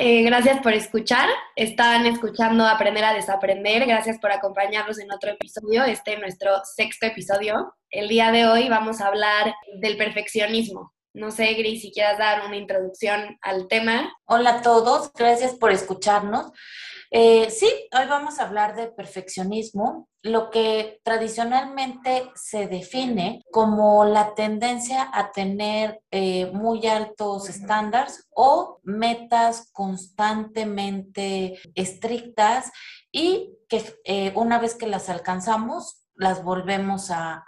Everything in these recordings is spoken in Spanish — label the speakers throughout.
Speaker 1: eh, gracias por escuchar. Están escuchando Aprender a Desaprender. Gracias por acompañarnos en otro episodio, este es nuestro sexto episodio. El día de hoy vamos a hablar del perfeccionismo. No sé, Gris, si quieras dar una introducción al tema.
Speaker 2: Hola a todos, gracias por escucharnos. Eh, sí, hoy vamos a hablar de perfeccionismo, lo que tradicionalmente se define como la tendencia a tener eh, muy altos estándares o metas constantemente estrictas y que eh, una vez que las alcanzamos, las volvemos a,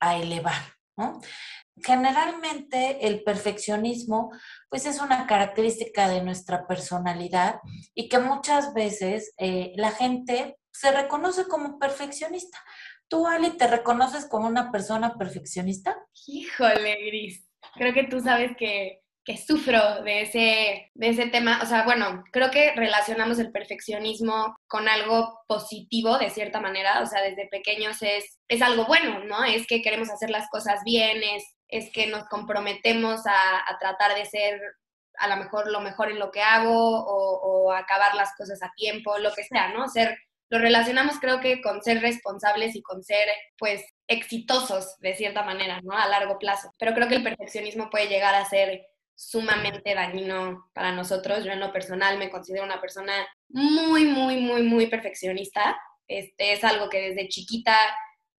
Speaker 2: a elevar. ¿no? Generalmente el perfeccionismo pues es una característica de nuestra personalidad y que muchas veces eh, la gente se reconoce como perfeccionista. ¿Tú, Ali, te reconoces como una persona perfeccionista?
Speaker 1: Híjole, Gris. Creo que tú sabes que que sufro de ese, de ese tema. O sea, bueno, creo que relacionamos el perfeccionismo con algo positivo de cierta manera. O sea, desde pequeños es, es algo bueno, ¿no? Es que queremos hacer las cosas bien, es, es que nos comprometemos a, tratar de ser a lo mejor lo mejor en lo que hago o, o acabar las cosas a tiempo, lo que sea, ¿no? Ser lo relacionamos creo que con ser responsables y con ser pues exitosos de cierta manera, ¿no? A largo plazo. Pero creo que el perfeccionismo puede llegar a ser sumamente dañino para nosotros. Yo en lo personal me considero una persona muy, muy, muy, muy perfeccionista. Este es algo que desde chiquita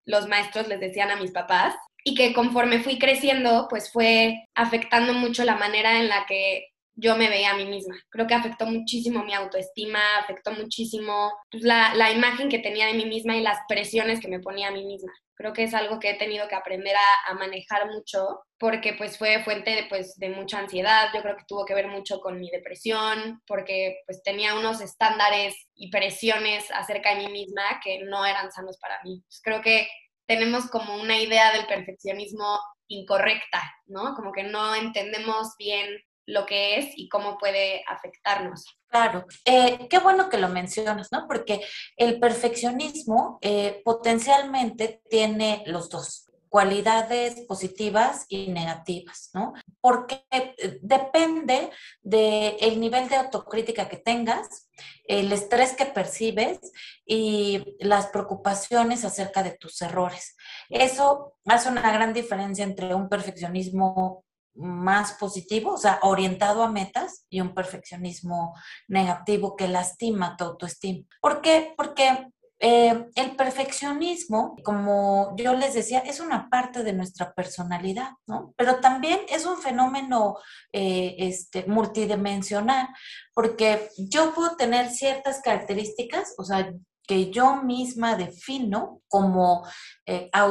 Speaker 1: los maestros les decían a mis papás y que conforme fui creciendo, pues fue afectando mucho la manera en la que yo me veía a mí misma. Creo que afectó muchísimo mi autoestima, afectó muchísimo pues, la, la, imagen que tenía de mí misma y las presiones que me ponía a mí misma. Creo que es algo que he tenido que aprender a, manejar mucho porque pues fue fuente de, pues, de mucha ansiedad. Yo creo que tuvo que ver mucho con mi depresión porque pues tenía unos estándares y presiones acerca de mí misma que no eran sanos para mí. Pues, creo que tenemos como una idea del perfeccionismo incorrecta, ¿no? Como que no entendemos bien lo que es y cómo puede afectarnos.
Speaker 2: Claro, eh, qué bueno que lo mencionas, ¿no? Porque el perfeccionismo eh, potencialmente tiene los dos, cualidades positivas y negativas, ¿no? Porque eh, depende del nivel de autocrítica que tengas, el estrés que percibes y las preocupaciones acerca de tus errores. Eso hace una gran diferencia entre un perfeccionismo más positivo, o sea, orientado a metas y un perfeccionismo negativo que lastima tu autoestima. ¿Por qué? Porque eh, el perfeccionismo, como yo les decía, es una parte de nuestra personalidad, ¿no? Pero también es un fenómeno eh, este, multidimensional, porque yo puedo tener ciertas características, o sea, que yo misma defino como eh, a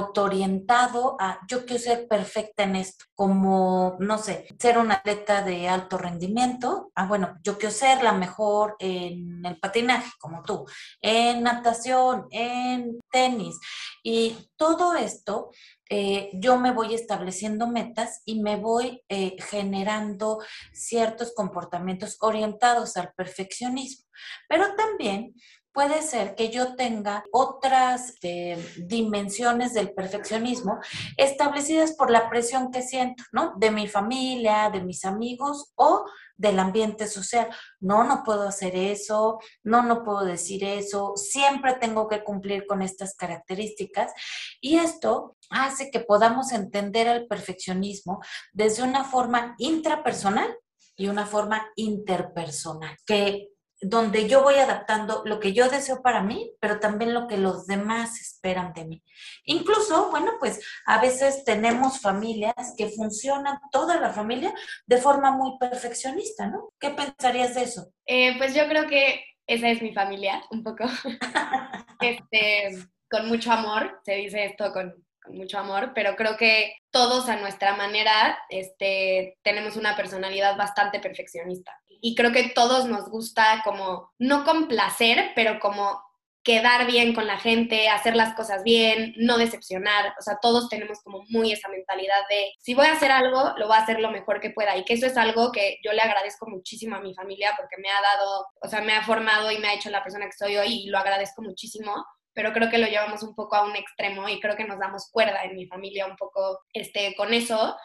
Speaker 2: yo quiero ser perfecta en esto, como, no sé, ser una atleta de alto rendimiento, ah, bueno, yo quiero ser la mejor en el patinaje, como tú, en natación, en tenis, y todo esto eh, yo me voy estableciendo metas y me voy eh, generando ciertos comportamientos orientados al perfeccionismo. Pero también puede ser que yo tenga otras eh, dimensiones del perfeccionismo establecidas por la presión que siento, ¿no? De mi familia, de mis amigos o del ambiente social. No, no puedo hacer eso, no, no puedo decir eso, siempre tengo que cumplir con estas características. Y esto hace que podamos entender el perfeccionismo desde una forma intrapersonal y una forma interpersonal, que donde yo voy adaptando lo que yo deseo para mí, pero también lo que los demás esperan de mí. Incluso, bueno, pues a veces tenemos familias que funcionan, toda la familia, de forma muy perfeccionista, ¿no? ¿Qué pensarías de eso?
Speaker 1: Eh, pues yo creo que esa es mi familia, un poco. este, con mucho amor, se dice esto con, con mucho amor, pero creo que todos a nuestra manera este, tenemos una personalidad bastante perfeccionista y creo que todos nos gusta como, no complacer, pero como quedar bien con la gente, hacer las cosas bien, no decepcionar. O sea, todos tenemos como muy esa mentalidad de, si voy a hacer algo, lo voy a hacer lo mejor que pueda. Y que eso es algo que yo le agradezco muchísimo a mi familia porque me ha dado, o sea, me ha formado y me ha hecho la persona que soy hoy y lo agradezco muchísimo. Pero creo que lo llevamos un poco a un extremo y creo que nos damos cuerda en mi familia un poco este, con eso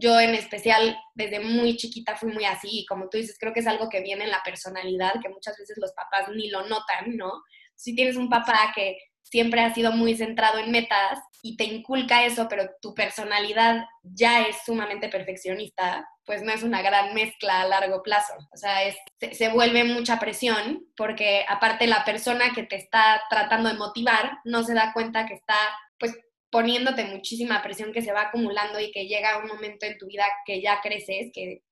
Speaker 1: yo en especial desde muy chiquita fui muy así y como tú dices, creo que es algo que viene en la personalidad, que muchas veces los papás ni lo notan, ¿no? Si tienes un papá que siempre ha sido muy centrado en metas y te inculca eso, pero tu personalidad ya es sumamente perfeccionista, pues no es una gran mezcla a largo plazo. O sea, se, se, vuelve mucha presión porque aparte la persona que te está tratando de motivar no se da cuenta que está pues poniéndote muchísima presión que se va acumulando y que llega un momento en tu vida que ya creces, que,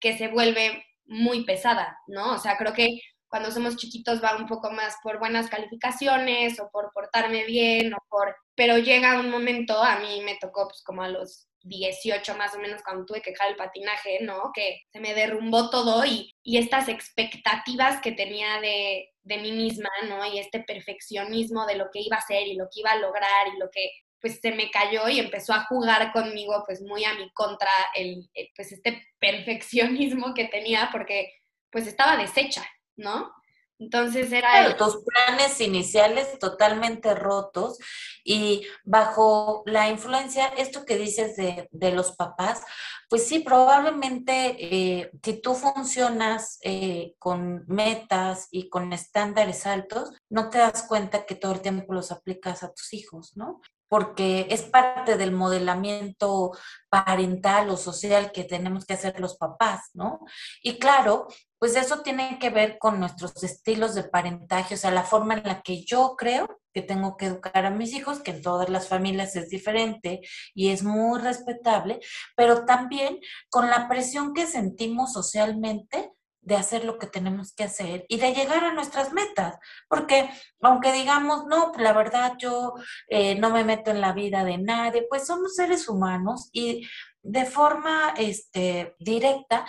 Speaker 1: que se vuelve muy pesada, ¿no? O sea, creo que cuando somos chiquitos va un poco más por buenas calificaciones o por portarme bien o por... Pero llega un momento, a mí me tocó pues como a los 18 más o menos cuando tuve que dejar el patinaje, ¿no? Que se me derrumbó todo y, y estas expectativas que tenía de, de mí misma, ¿no? Y este perfeccionismo de lo que iba a hacer y lo que iba a lograr y lo que pues se me cayó y empezó a jugar conmigo pues muy a mi contra el, eh, pues este perfeccionismo que tenía porque pues estaba deshecha, ¿no? Entonces era...
Speaker 2: el... tus planes iniciales totalmente rotos y bajo la influencia, esto que dices de, de los papás, pues sí, probablemente eh, si tú funcionas eh, con metas y con estándares altos, no te das cuenta que todo el tiempo los aplicas a tus hijos, ¿no? Porque es parte del modelamiento parental o social que tenemos que hacer los papás, ¿no? Y claro, pues eso tiene que ver con nuestros estilos de parentaje, o sea, la forma en la que yo creo que tengo que educar a mis hijos, que en todas las familias es diferente y es muy respetable, pero también con la presión que sentimos socialmente de hacer lo que tenemos que hacer y de llegar a nuestras metas. Porque aunque digamos, no, la verdad yo eh, no me meto en la vida de nadie, pues somos seres humanos y de forma este, directa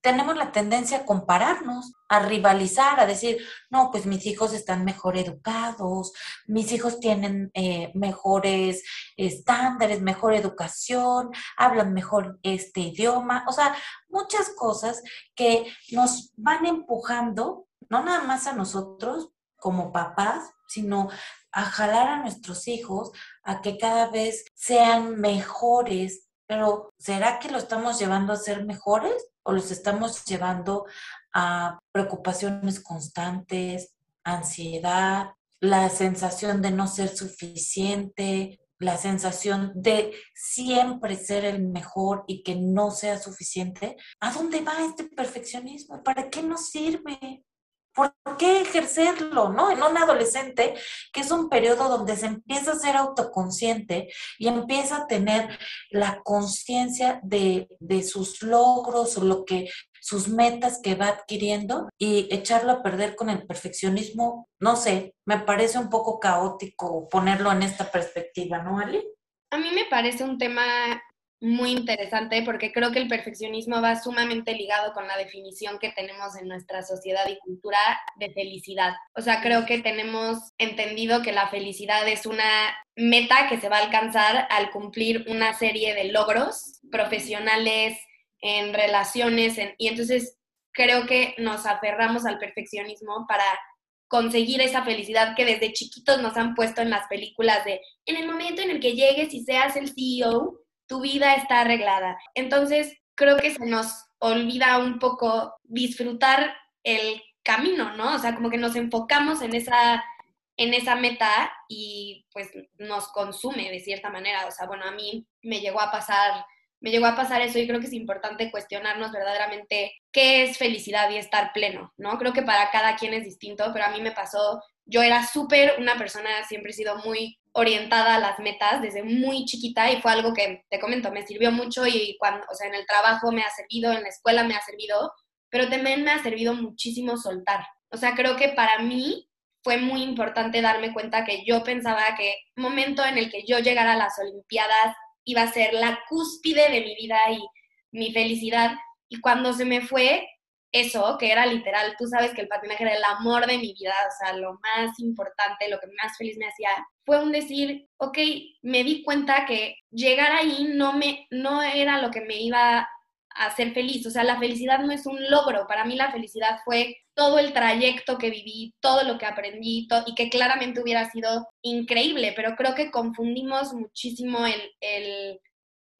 Speaker 2: tenemos la tendencia a compararnos, a rivalizar, a decir, no, pues mis hijos están mejor educados, mis hijos tienen eh, mejores estándares, mejor educación, hablan mejor este idioma, o sea, muchas cosas que nos van empujando, no nada más a nosotros como papás, sino a jalar a nuestros hijos a que cada vez sean mejores. Pero ¿será que lo estamos llevando a ser mejores? o los estamos llevando a preocupaciones constantes, ansiedad, la sensación de no ser suficiente, la sensación de siempre ser el mejor y que no sea suficiente, ¿a dónde va este perfeccionismo? ¿Para qué nos sirve? ¿Por qué ejercerlo, no? En un adolescente, que es un periodo donde se empieza a ser autoconsciente y empieza a tener la conciencia de, de, sus logros o lo que, sus metas que va adquiriendo y echarlo a perder con el perfeccionismo, no sé, me parece un poco caótico ponerlo en esta perspectiva, ¿no, Ali?
Speaker 1: A mí me parece un tema muy interesante porque creo que el perfeccionismo va sumamente ligado con la definición que tenemos en nuestra sociedad y cultura de felicidad. O sea, creo que tenemos entendido que la felicidad es una meta que se va a alcanzar al cumplir una serie de logros profesionales, en relaciones, y entonces creo que nos aferramos al perfeccionismo para conseguir esa felicidad que desde chiquitos nos han puesto en las películas de en el momento en el que llegues y seas el CEO, tu vida está arreglada. Entonces, creo que se nos olvida un poco disfrutar el camino, ¿no? O sea, como que nos enfocamos en esa, en esa meta y pues nos consume de cierta manera. O sea, bueno, a mí me llegó a pasar, me llegó a pasar eso y creo que es importante cuestionarnos verdaderamente qué es felicidad y estar pleno, ¿no? Creo que para cada quien es distinto, pero a mí me pasó, yo era súper una persona, siempre he sido muy orientada a las metas desde muy chiquita y fue algo que, te comento, me sirvió mucho y cuando, o sea, en el trabajo me ha servido, en la escuela me ha servido, pero también me ha servido muchísimo soltar. O sea, creo que para mí fue muy importante darme cuenta que yo pensaba que momento en el que yo llegara a las Olimpiadas iba a ser la cúspide de mi vida y mi felicidad. Y cuando se me fue, eso, que era literal, tú sabes que el patinaje era el amor de mi vida, o sea, lo más importante, lo que más feliz me hacía, fue un decir, ok, me di cuenta que llegar ahí no, me, no era lo que me iba a hacer feliz, o sea, la felicidad no es un logro, para mí la felicidad fue todo el trayecto que viví, todo lo que aprendí y que claramente hubiera sido increíble, pero creo que confundimos muchísimo el, el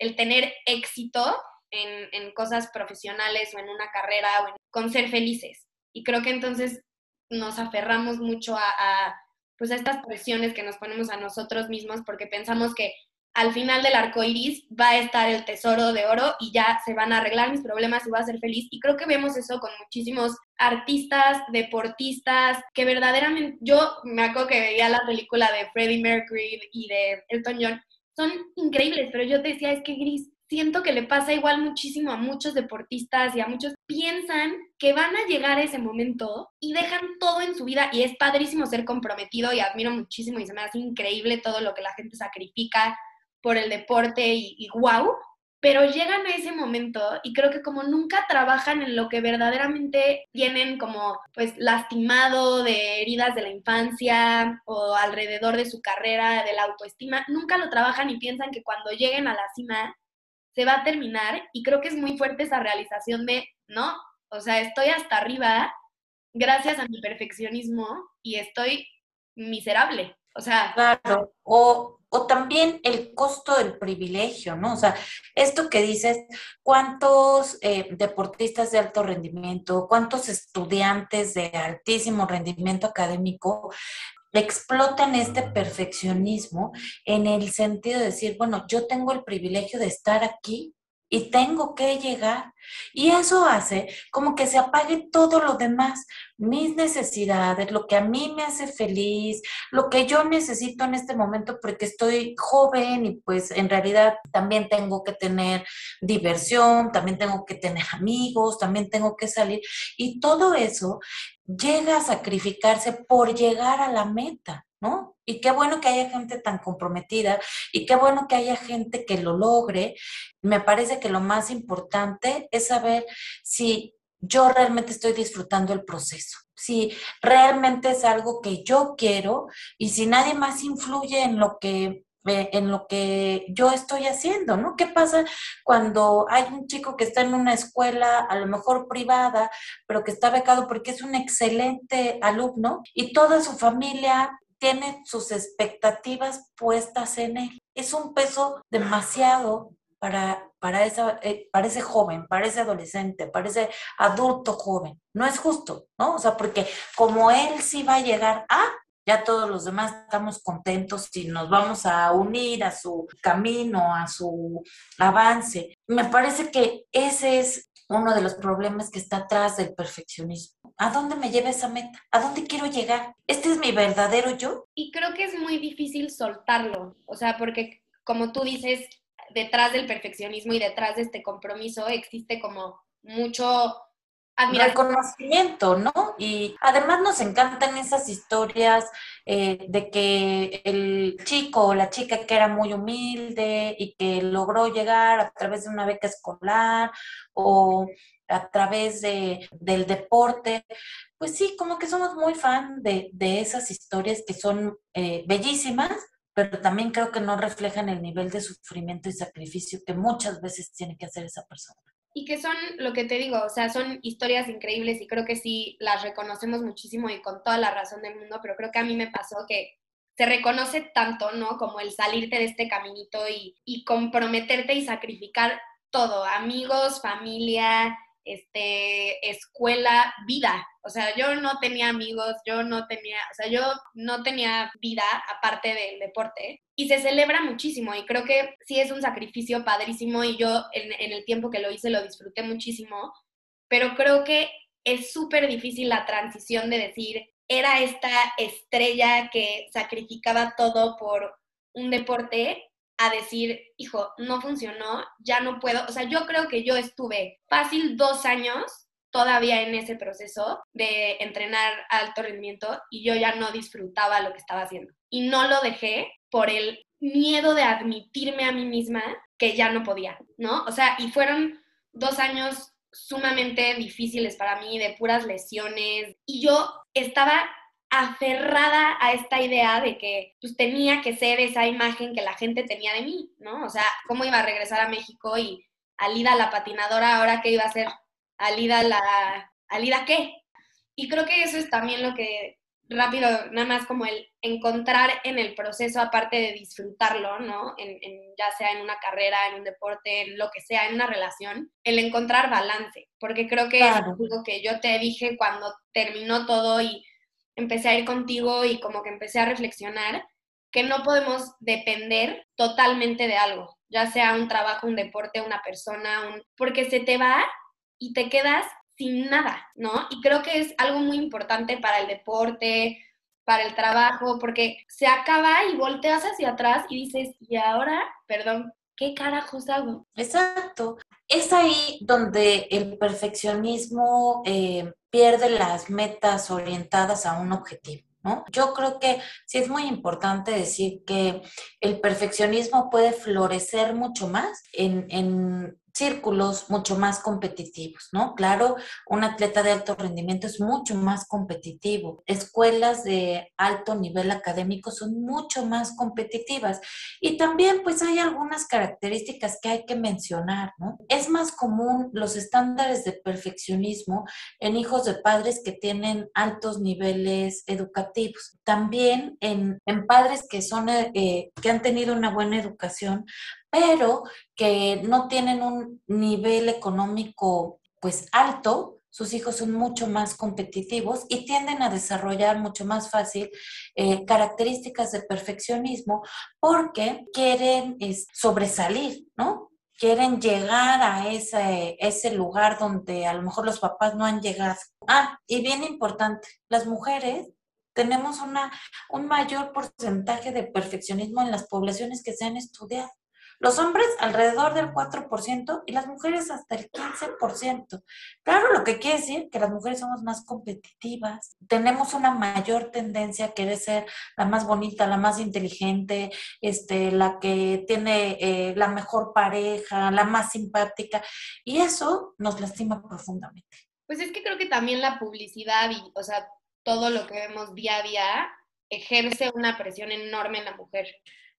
Speaker 1: el tener éxito en, cosas profesionales o en una carrera o con ser felices. Y creo que entonces nos aferramos mucho a, pues a estas presiones que nos ponemos a nosotros mismos porque pensamos que al final del arco iris va a estar el tesoro de oro y ya se van a arreglar mis problemas y voy a ser feliz. Y creo que vemos eso con muchísimos artistas, deportistas, que verdaderamente, yo me acuerdo que veía la película de Freddie Mercury y de Elton John, son increíbles, pero yo decía, es que Gris, siento que le pasa igual muchísimo a muchos deportistas y a muchos piensan que van a llegar a ese momento y dejan todo en su vida y es padrísimo ser comprometido y admiro muchísimo y se me hace increíble todo lo que la gente sacrifica por el deporte y, y wow, pero llegan a ese momento y creo que como nunca trabajan en lo que verdaderamente tienen como pues lastimado de heridas de la infancia o alrededor de su carrera, de la autoestima, nunca lo trabajan y piensan que cuando lleguen a la cima se va a terminar y creo que es muy fuerte esa realización de, no, o sea, estoy hasta arriba gracias a mi perfeccionismo y estoy miserable. O sea,
Speaker 2: claro, o, o, también el costo del privilegio, ¿no? O sea, esto que dices, ¿cuántos eh, deportistas de alto rendimiento, cuántos estudiantes de altísimo rendimiento académico explotan este perfeccionismo en el sentido de decir, bueno, yo tengo el privilegio de estar aquí y tengo que llegar. Y eso hace como que se apague todo lo demás, mis necesidades, lo que a mí me hace feliz, lo que yo necesito en este momento porque estoy joven y pues en realidad también tengo que tener diversión, también tengo que tener amigos, también tengo que salir. Y todo eso llega a sacrificarse por llegar a la meta, ¿no? Y qué bueno que haya gente tan comprometida y qué bueno que haya gente que lo logre. Me parece que lo más importante es saber si yo realmente estoy disfrutando el proceso, si realmente es algo que yo quiero y si nadie más influye en lo que en lo que yo estoy haciendo, ¿no? ¿Qué pasa cuando hay un chico que está en una escuela, a lo mejor privada, pero que está becado porque es un excelente alumno y toda su familia tiene sus expectativas puestas en él? Es un peso demasiado para, para, esa, eh, para ese joven, para ese adolescente, para ese adulto joven. No es justo, ¿no? O sea, porque como él sí va a llegar a, ya todos los demás estamos contentos y nos vamos a unir a su camino, a su avance. Me parece que ese es uno de los problemas que está atrás del perfeccionismo. ¿A dónde me lleva esa meta? ¿A dónde quiero llegar? ¿Este es mi verdadero yo?
Speaker 1: Y creo que es muy difícil soltarlo, o sea, porque como tú dices, detrás del perfeccionismo y detrás de este compromiso existe como mucho
Speaker 2: reconocimiento, ¿no? Y además nos encantan esas historias eh, de que el chico o la chica que era muy humilde y que logró llegar a través de una beca escolar o a través de, del deporte, pues sí, como que somos muy fan de, esas historias que son eh, bellísimas, pero también creo que no reflejan el nivel de sufrimiento y sacrificio que muchas veces tiene que hacer esa persona
Speaker 1: y que son lo que te digo, o sea, son historias increíbles y creo que sí las reconocemos muchísimo y con toda la razón del mundo, pero creo que a mí me pasó que se reconoce tanto, ¿no? Como el salirte de este caminito y, y comprometerte y sacrificar todo, amigos, familia, este, escuela, vida. O sea, yo no tenía amigos, yo no tenía, o sea, yo no tenía vida aparte del deporte y se celebra muchísimo y creo que sí es un sacrificio padrísimo y yo en, en el tiempo que lo hice lo disfruté muchísimo, pero creo que es súper difícil la transición de decir, era esta estrella que sacrificaba todo por un deporte a decir, hijo, no funcionó, ya no puedo. O sea, yo creo que yo estuve fácil dos años todavía en ese proceso de entrenar alto rendimiento y yo ya no disfrutaba lo que estaba haciendo. Y no lo dejé por el miedo de admitirme a mí misma que ya no podía, ¿no? O sea, y fueron dos años sumamente difíciles para mí, de puras lesiones, y yo estaba aferrada a esta idea de que pues, tenía que ser esa imagen que la gente tenía de mí, ¿no? O sea, ¿cómo iba a regresar a México y Alida la patinadora, ahora qué iba a ser Alida la... ¿Alida qué? Y creo que eso es también lo que rápido, nada más como el encontrar en el proceso, aparte de disfrutarlo, ¿no? En, ya sea en una carrera, en un deporte, en lo que sea, en una relación, el encontrar balance, porque creo que es algo que yo te dije cuando terminó todo y empecé a ir contigo y como que empecé a reflexionar, que no podemos depender totalmente de algo, ya sea un trabajo, un deporte, una persona, un... porque se te va y te quedas sin nada, ¿no? Y creo que es algo muy importante para el deporte, para el trabajo, porque se acaba y volteas hacia atrás y dices, y ahora, perdón, ¿qué carajos hago?
Speaker 2: Exacto. Es ahí donde el perfeccionismo eh, pierde las metas orientadas a un objetivo. ¿No? Yo creo que sí es muy importante decir que el perfeccionismo puede florecer mucho más en, en círculos mucho más competitivos, ¿no? Claro, un atleta de alto rendimiento es mucho más competitivo. Escuelas de alto nivel académico son mucho más competitivas. Y también, pues, hay algunas características que hay que mencionar, ¿no? Es más común los estándares de perfeccionismo en hijos de padres que tienen altos niveles educativos. También en, en padres que son, eh, que han tenido una buena educación, pero que no tienen un nivel económico pues alto, sus hijos son mucho más competitivos y tienden a desarrollar mucho más fácil eh, características de perfeccionismo porque quieren sobresalir, ¿no? Quieren llegar a ese, ese lugar donde a lo mejor los papás no han llegado. Ah, y bien importante, las mujeres tenemos una, un mayor porcentaje de perfeccionismo en las poblaciones que se han estudiado. Los hombres alrededor del 4% y las mujeres hasta el 15%. Claro, lo que quiere decir que las mujeres somos más competitivas, tenemos una mayor tendencia a querer ser la más bonita, la más inteligente, este, la que tiene eh, la mejor pareja, la más simpática, y eso nos lastima profundamente.
Speaker 1: Pues es que creo que también la publicidad y, o sea, todo lo que vemos día a día ejerce una presión enorme en la mujer.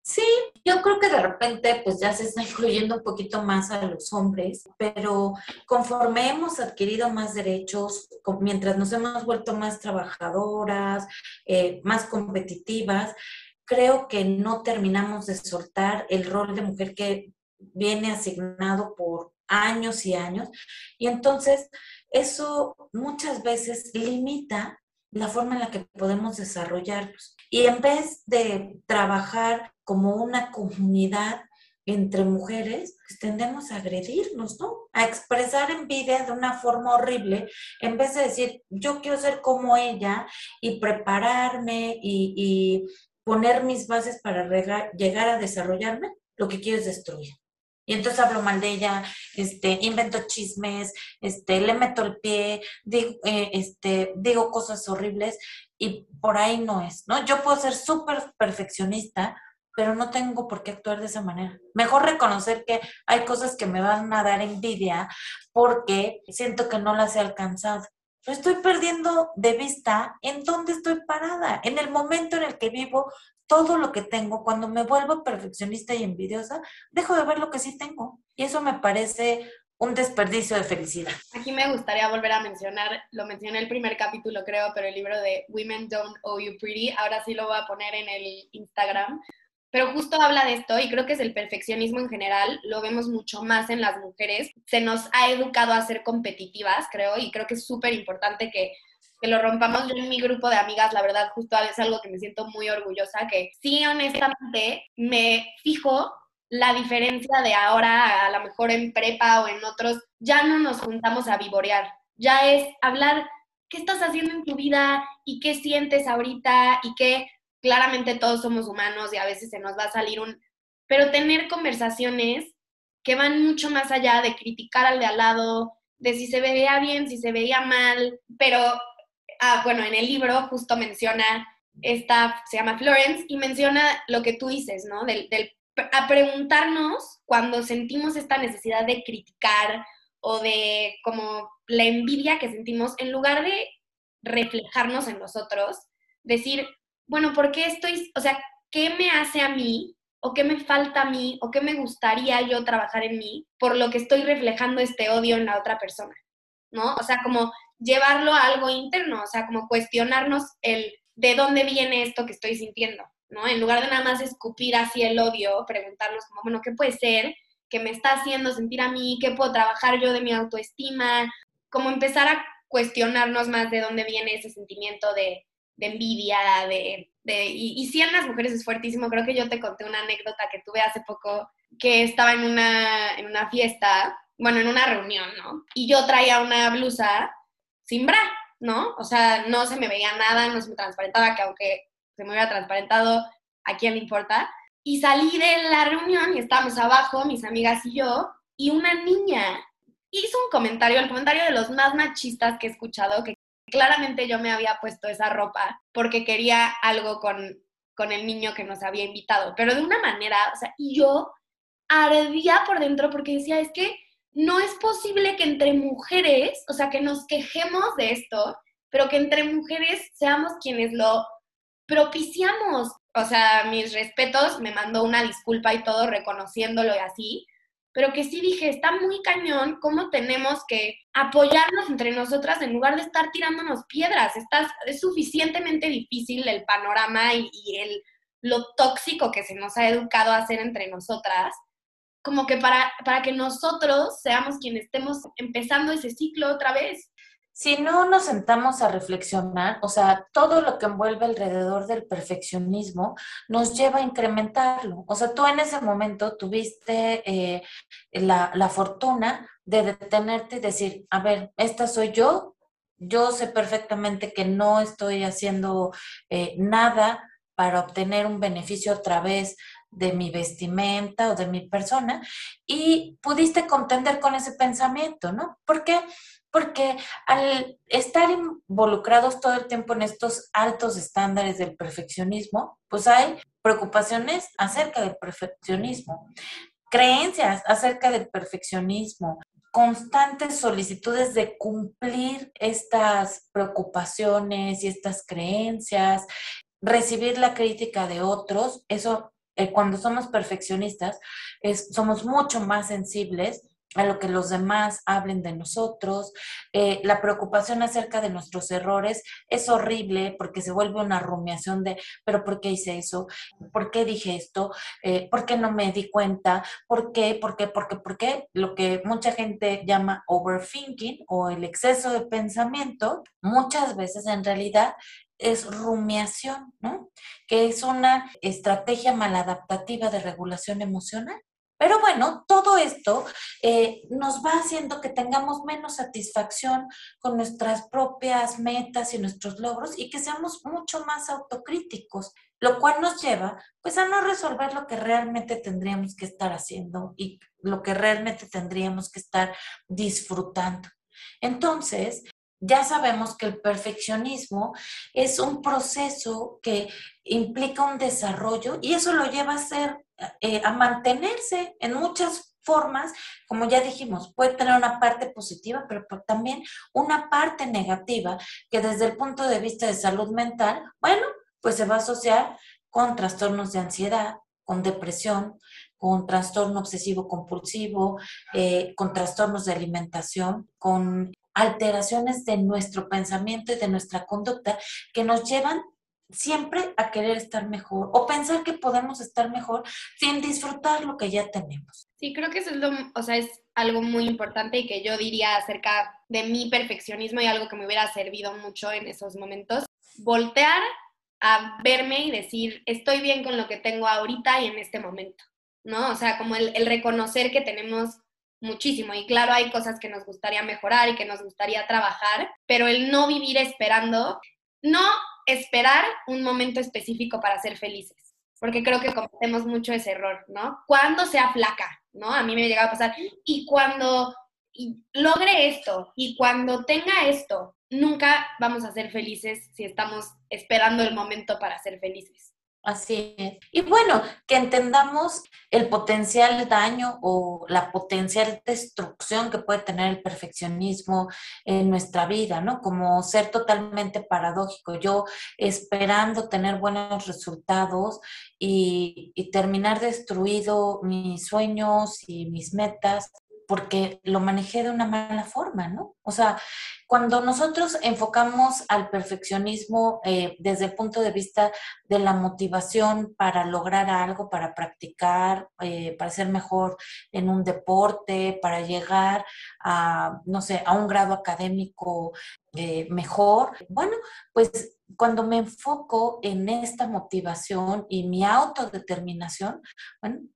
Speaker 2: Sí, yo creo que de repente pues ya se está incluyendo un poquito más a los hombres, pero conforme hemos adquirido más derechos, mientras nos hemos vuelto más trabajadoras, eh, más competitivas, creo que no terminamos de soltar el rol de mujer que viene asignado por años y años. Y entonces eso muchas veces limita la forma en la que podemos desarrollarlos. Y en vez de trabajar como una comunidad entre mujeres, pues tendemos a agredirnos, ¿no? A expresar envidia de una forma horrible, en vez de decir, yo quiero ser como ella y prepararme y, poner mis bases para llegar a desarrollarme, lo que quiero es destruir. Y entonces hablo mal de ella, este, invento chismes, este, le meto el pie, digo, eh, este, digo cosas horribles y por ahí no es, ¿no? Yo puedo ser súper perfeccionista, pero no tengo por qué actuar de esa manera. Mejor reconocer que hay cosas que me van a dar envidia porque siento que no las he alcanzado. Pero estoy perdiendo de vista en dónde estoy parada, en el momento en el que vivo todo lo que tengo. Cuando me vuelvo perfeccionista y envidiosa, dejo de ver lo que sí tengo. Y eso me parece un desperdicio de felicidad.
Speaker 1: Aquí me gustaría volver a mencionar, lo mencioné el primer capítulo creo, pero el libro de Women Don't Owe You Pretty, ahora sí lo voy a poner en el Instagram, pero justo habla de esto y creo que es el perfeccionismo en general, lo vemos mucho más en las mujeres, se nos ha educado a ser competitivas, creo, y creo que es súper importante que, que, lo rompamos. Yo en mi grupo de amigas, la verdad, justo es algo que me siento muy orgullosa, que sí, honestamente, me fijo la diferencia de ahora, a lo mejor en prepa o en otros, ya no nos juntamos a vivorear, ya es hablar qué estás haciendo en tu vida y qué sientes ahorita y qué claramente todos somos humanos y a veces se nos va a salir un... Pero tener conversaciones que van mucho más allá de criticar al de al lado, de si se veía bien, si se veía mal, pero, ah, bueno, en el libro justo menciona, esta se llama Florence, y menciona lo que tú dices, ¿no? Del, del, a preguntarnos cuando sentimos esta necesidad de criticar o de como la envidia que sentimos, en lugar de reflejarnos en nosotros, decir, bueno, ¿por qué estoy, o sea, qué me hace a mí o qué me falta a mí o qué me gustaría yo trabajar en mí por lo que estoy reflejando este odio en la otra persona? ¿No? O sea, como llevarlo a algo interno, o sea, como cuestionarnos el de dónde viene esto que estoy sintiendo, ¿no? En lugar de nada más escupir así el odio, preguntarnos como, bueno, ¿qué puede ser que me está haciendo sentir a mí? ¿Qué puedo trabajar yo de mi autoestima? Como empezar a cuestionarnos más de dónde viene ese sentimiento de, envidia, de... de y, y sí en las mujeres es fuertísimo. Creo que yo te conté una anécdota que tuve hace poco, que estaba en una, en una fiesta, bueno, en una reunión, ¿no? Y yo traía una blusa sin bra, ¿no? O sea, no se me veía nada, no se me transparentaba, que aunque se me hubiera transparentado, ¿a quién le importa? Y salí de la reunión y estábamos abajo, mis amigas y yo, y una niña hizo un comentario, el comentario de los más machistas que he escuchado, que claramente yo me había puesto esa ropa porque quería algo con, con el niño que nos había invitado, pero de una manera, o sea, y yo ardía por dentro porque decía, es que no es posible que entre mujeres, o sea, que nos quejemos de esto, pero que entre mujeres seamos quienes lo propiciamos. O sea, mis respetos, me mandó una disculpa y todo reconociéndolo y así, pero que sí dije, está muy cañón cómo tenemos que apoyarnos entre nosotras en lugar de estar tirándonos piedras. Está, es suficientemente difícil el panorama y, y el, lo tóxico que se nos ha educado a hacer entre nosotras como que para, para que nosotros seamos quienes estemos empezando ese ciclo otra vez.
Speaker 2: Si no nos sentamos a reflexionar, o sea, todo lo que envuelve alrededor del perfeccionismo nos lleva a incrementarlo. O sea, tú en ese momento tuviste eh, la, la fortuna de detenerte y decir, a ver, esta soy yo, yo sé perfectamente que no estoy haciendo eh, nada para obtener un beneficio a través de mi vestimenta o de mi persona y pudiste contender con ese pensamiento, ¿no? ¿Por qué? Porque al estar involucrados todo el tiempo en estos altos estándares del perfeccionismo, pues hay preocupaciones acerca del perfeccionismo, creencias acerca del perfeccionismo, constantes solicitudes de cumplir estas preocupaciones y estas creencias, recibir la crítica de otros, eso eh, cuando somos perfeccionistas, somos mucho más sensibles a lo que los demás hablen de nosotros. Eh, la preocupación acerca de nuestros errores es horrible porque se vuelve una rumiación de, pero ¿por qué hice eso? ¿Por qué dije esto? Eh, ¿Por qué no me di cuenta? ¿Por qué? ¿Por qué? ¿Por qué? ¿Por qué? Lo que mucha gente llama overthinking o el exceso de pensamiento, muchas veces en realidad es rumiación, ¿no? Que es una estrategia maladaptativa de regulación emocional. Pero bueno, todo esto eh, nos va haciendo que tengamos menos satisfacción con nuestras propias metas y nuestros logros y que seamos mucho más autocríticos, lo cual nos lleva pues a no resolver lo que realmente tendríamos que estar haciendo y lo que realmente tendríamos que estar disfrutando. Entonces, ya sabemos que el perfeccionismo es un proceso que implica un desarrollo y eso lo lleva a ser, eh, a mantenerse en muchas formas, como ya dijimos, puede tener una parte positiva, pero también una parte negativa que desde el punto de vista de salud mental, bueno, pues se va a asociar con trastornos de ansiedad, con depresión, con trastorno obsesivo compulsivo, eh, con trastornos de alimentación, con alteraciones de nuestro pensamiento y de nuestra conducta que nos llevan siempre a querer estar mejor o pensar que podemos estar mejor sin disfrutar lo que ya tenemos.
Speaker 1: Sí, creo que eso es, lo, o sea, es algo muy importante y que yo diría acerca de mi perfeccionismo y algo que me hubiera servido mucho en esos momentos. Voltear a verme y decir, estoy bien con lo que tengo ahorita y en este momento, ¿no? O sea, como el, el reconocer que tenemos muchísimo. Y claro, hay cosas que nos gustaría mejorar y que nos gustaría trabajar, pero el no vivir esperando, no esperar un momento específico para ser felices, porque creo que cometemos mucho ese error, ¿no? Cuando sea flaca, ¿no? A mí me llega a pasar, y cuando logre esto, y cuando tenga esto, nunca vamos a ser felices si estamos esperando el momento para ser felices.
Speaker 2: Así es. Y bueno, que entendamos el potencial daño o la potencial destrucción que puede tener el perfeccionismo en nuestra vida, ¿no? Como ser totalmente paradójico. Yo esperando tener buenos resultados y, y terminar destruido mis sueños y mis metas porque lo manejé de una mala forma, ¿no? O sea, cuando nosotros enfocamos al perfeccionismo eh, desde el punto de vista de la motivación para lograr algo, para practicar, eh, para ser mejor en un deporte, para llegar a, no sé, a un grado académico eh, mejor, bueno, pues cuando me enfoco en esta motivación y mi autodeterminación,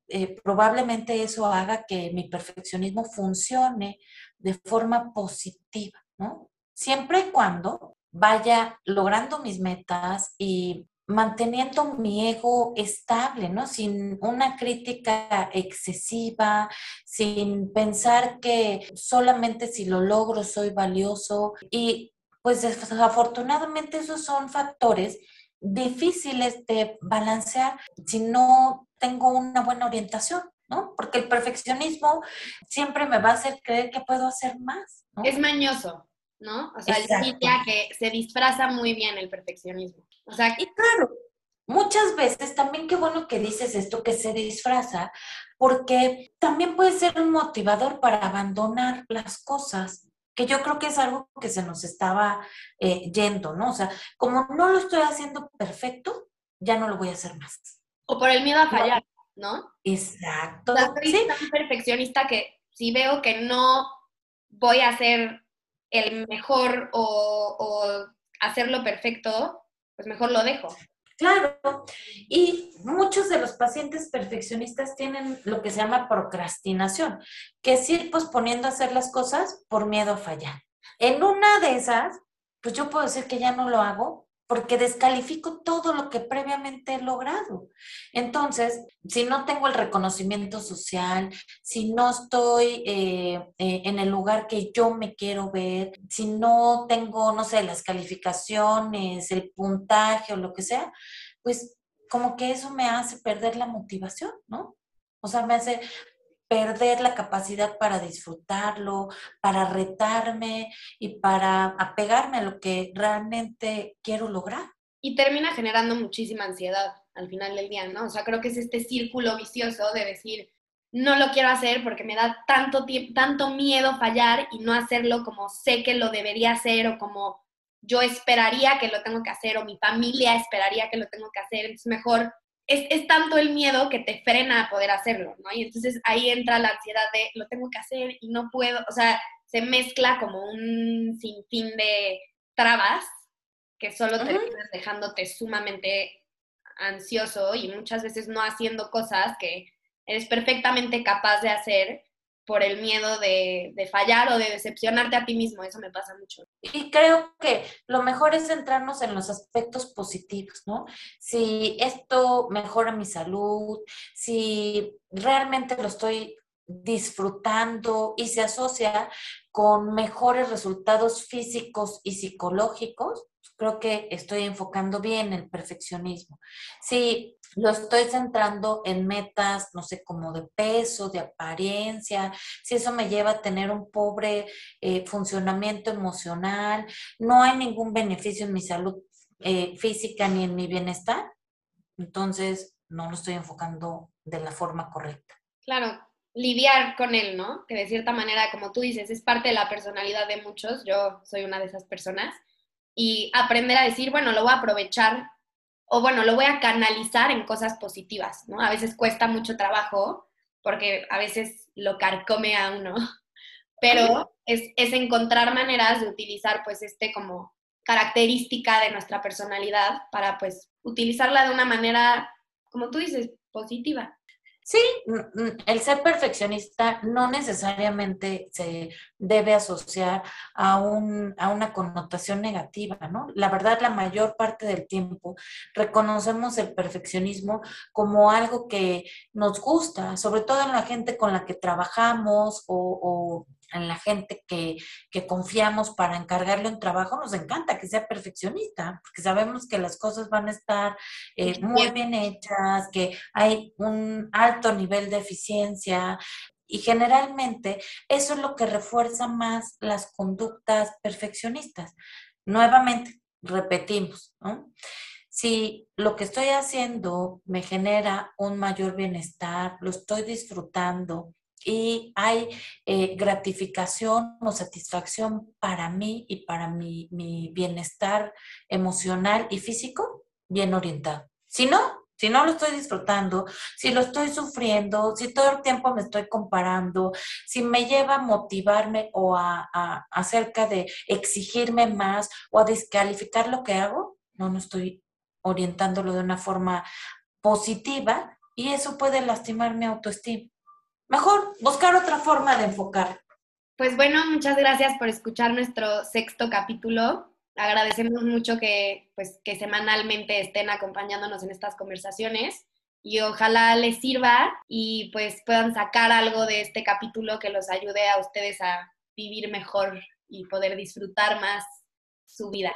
Speaker 2: eh, probablemente eso haga que mi perfeccionismo funcione de forma positiva, ¿no? Siempre y cuando vaya logrando mis metas y manteniendo mi ego estable, ¿no? Sin una crítica excesiva, sin pensar que solamente si lo logro soy valioso y pues desafortunadamente esos son factores difíciles de balancear si no tengo una buena orientación, ¿no? Porque el perfeccionismo siempre me va a hacer creer que puedo hacer más.
Speaker 1: Es mañoso, ¿no? O sea, el que se disfraza muy bien el perfeccionismo. O sea,
Speaker 2: y claro, muchas veces también qué bueno que dices esto que se disfraza, porque también puede ser un motivador para abandonar las cosas que yo creo que es algo que se nos estaba eh, yendo, ¿no? O sea, como no lo estoy haciendo perfecto, ya no lo voy a hacer más.
Speaker 1: O por el miedo a fallar, ¿no?
Speaker 2: Exacto.
Speaker 1: O sea, soy tan perfeccionista que si veo que no voy a ser el mejor o, hacerlo perfecto, pues mejor lo dejo.
Speaker 2: Claro, y muchos de los pacientes perfeccionistas tienen lo que se llama procrastinación, que es ir posponiendo hacer las cosas por miedo a fallar. En una de esas, pues yo puedo decir que ya no lo hago porque descalifico todo lo que previamente he logrado. Entonces, si no tengo el reconocimiento social, si no estoy eh, eh, en el lugar que yo me quiero ver, si no tengo, no sé, las calificaciones, el puntaje o lo que sea, pues como que eso me hace perder la motivación, ¿no? O sea, me hace perder la capacidad para disfrutarlo, para retarme y para apegarme a lo que realmente quiero lograr.
Speaker 1: Y termina generando muchísima ansiedad al final del día, ¿no? O sea, creo que es este círculo vicioso de decir, no lo quiero hacer porque me da tanto, tanto miedo fallar y no hacerlo como sé que lo debería hacer o como yo esperaría que lo tengo que hacer o mi familia esperaría que lo tengo que hacer. Entonces, mejor es, tanto el miedo que te frena a poder hacerlo, ¿no? Y entonces ahí entra la ansiedad de lo tengo que hacer y no puedo, o sea, se mezcla como un sinfín de trabas que solo terminan dejándote sumamente ansioso y muchas veces no haciendo cosas que eres perfectamente capaz de hacer por el miedo de, fallar o de decepcionarte a ti mismo. Eso me pasa mucho.
Speaker 2: Y creo que lo mejor es centrarnos en los aspectos positivos, ¿no? Si esto mejora mi salud, si realmente lo estoy disfrutando y se asocia con mejores resultados físicos y psicológicos, creo que estoy enfocando bien el perfeccionismo. Si lo estoy centrando en metas, no sé, como de peso, de apariencia, si eso me lleva a tener un pobre eh, funcionamiento emocional, no hay ningún beneficio en mi salud eh, física ni en mi bienestar, entonces no lo estoy enfocando de la forma correcta.
Speaker 1: Claro, lidiar con él, ¿no? Que de cierta manera, como tú dices, es parte de la personalidad de muchos, yo soy una de esas personas, y aprender a decir, bueno, lo voy a aprovechar o bueno, lo voy a canalizar en cosas positivas, ¿no? A veces cuesta mucho trabajo porque a veces lo carcome a uno, pero es, es encontrar maneras de utilizar pues este como característica de nuestra personalidad para pues utilizarla de una manera, como tú dices, positiva.
Speaker 2: Sí, el ser perfeccionista no necesariamente se debe asociar a, un, a una connotación negativa, ¿no? La verdad, la mayor parte del tiempo reconocemos el perfeccionismo como algo que nos gusta, sobre todo en la gente con la que trabajamos o, en la gente que, confiamos para encargarle un trabajo, nos encanta que sea perfeccionista, porque sabemos que las cosas van a estar eh, muy bien hechas, que hay un alto nivel de eficiencia. Y generalmente eso es lo que refuerza más las conductas perfeccionistas. Nuevamente, repetimos, Si lo que estoy haciendo me genera un mayor bienestar, lo estoy disfrutando, y hay eh, gratificación o satisfacción para mí y para mi, mi bienestar emocional y físico bien orientado. Si no, si no lo estoy disfrutando, si lo estoy sufriendo, si todo el tiempo me estoy comparando, si me lleva a motivarme o a, a acerca de exigirme más o a descalificar lo que hago, no, no estoy orientándolo de una forma positiva y eso puede lastimar mi autoestima. Mejor buscar otra forma de enfocar.
Speaker 1: Pues bueno, muchas gracias por escuchar nuestro sexto capítulo. Agradecemos mucho que, pues, que semanalmente estén acompañándonos en estas conversaciones y ojalá les sirva y pues puedan sacar algo de este capítulo que los ayude a ustedes a vivir mejor y poder disfrutar más su vida.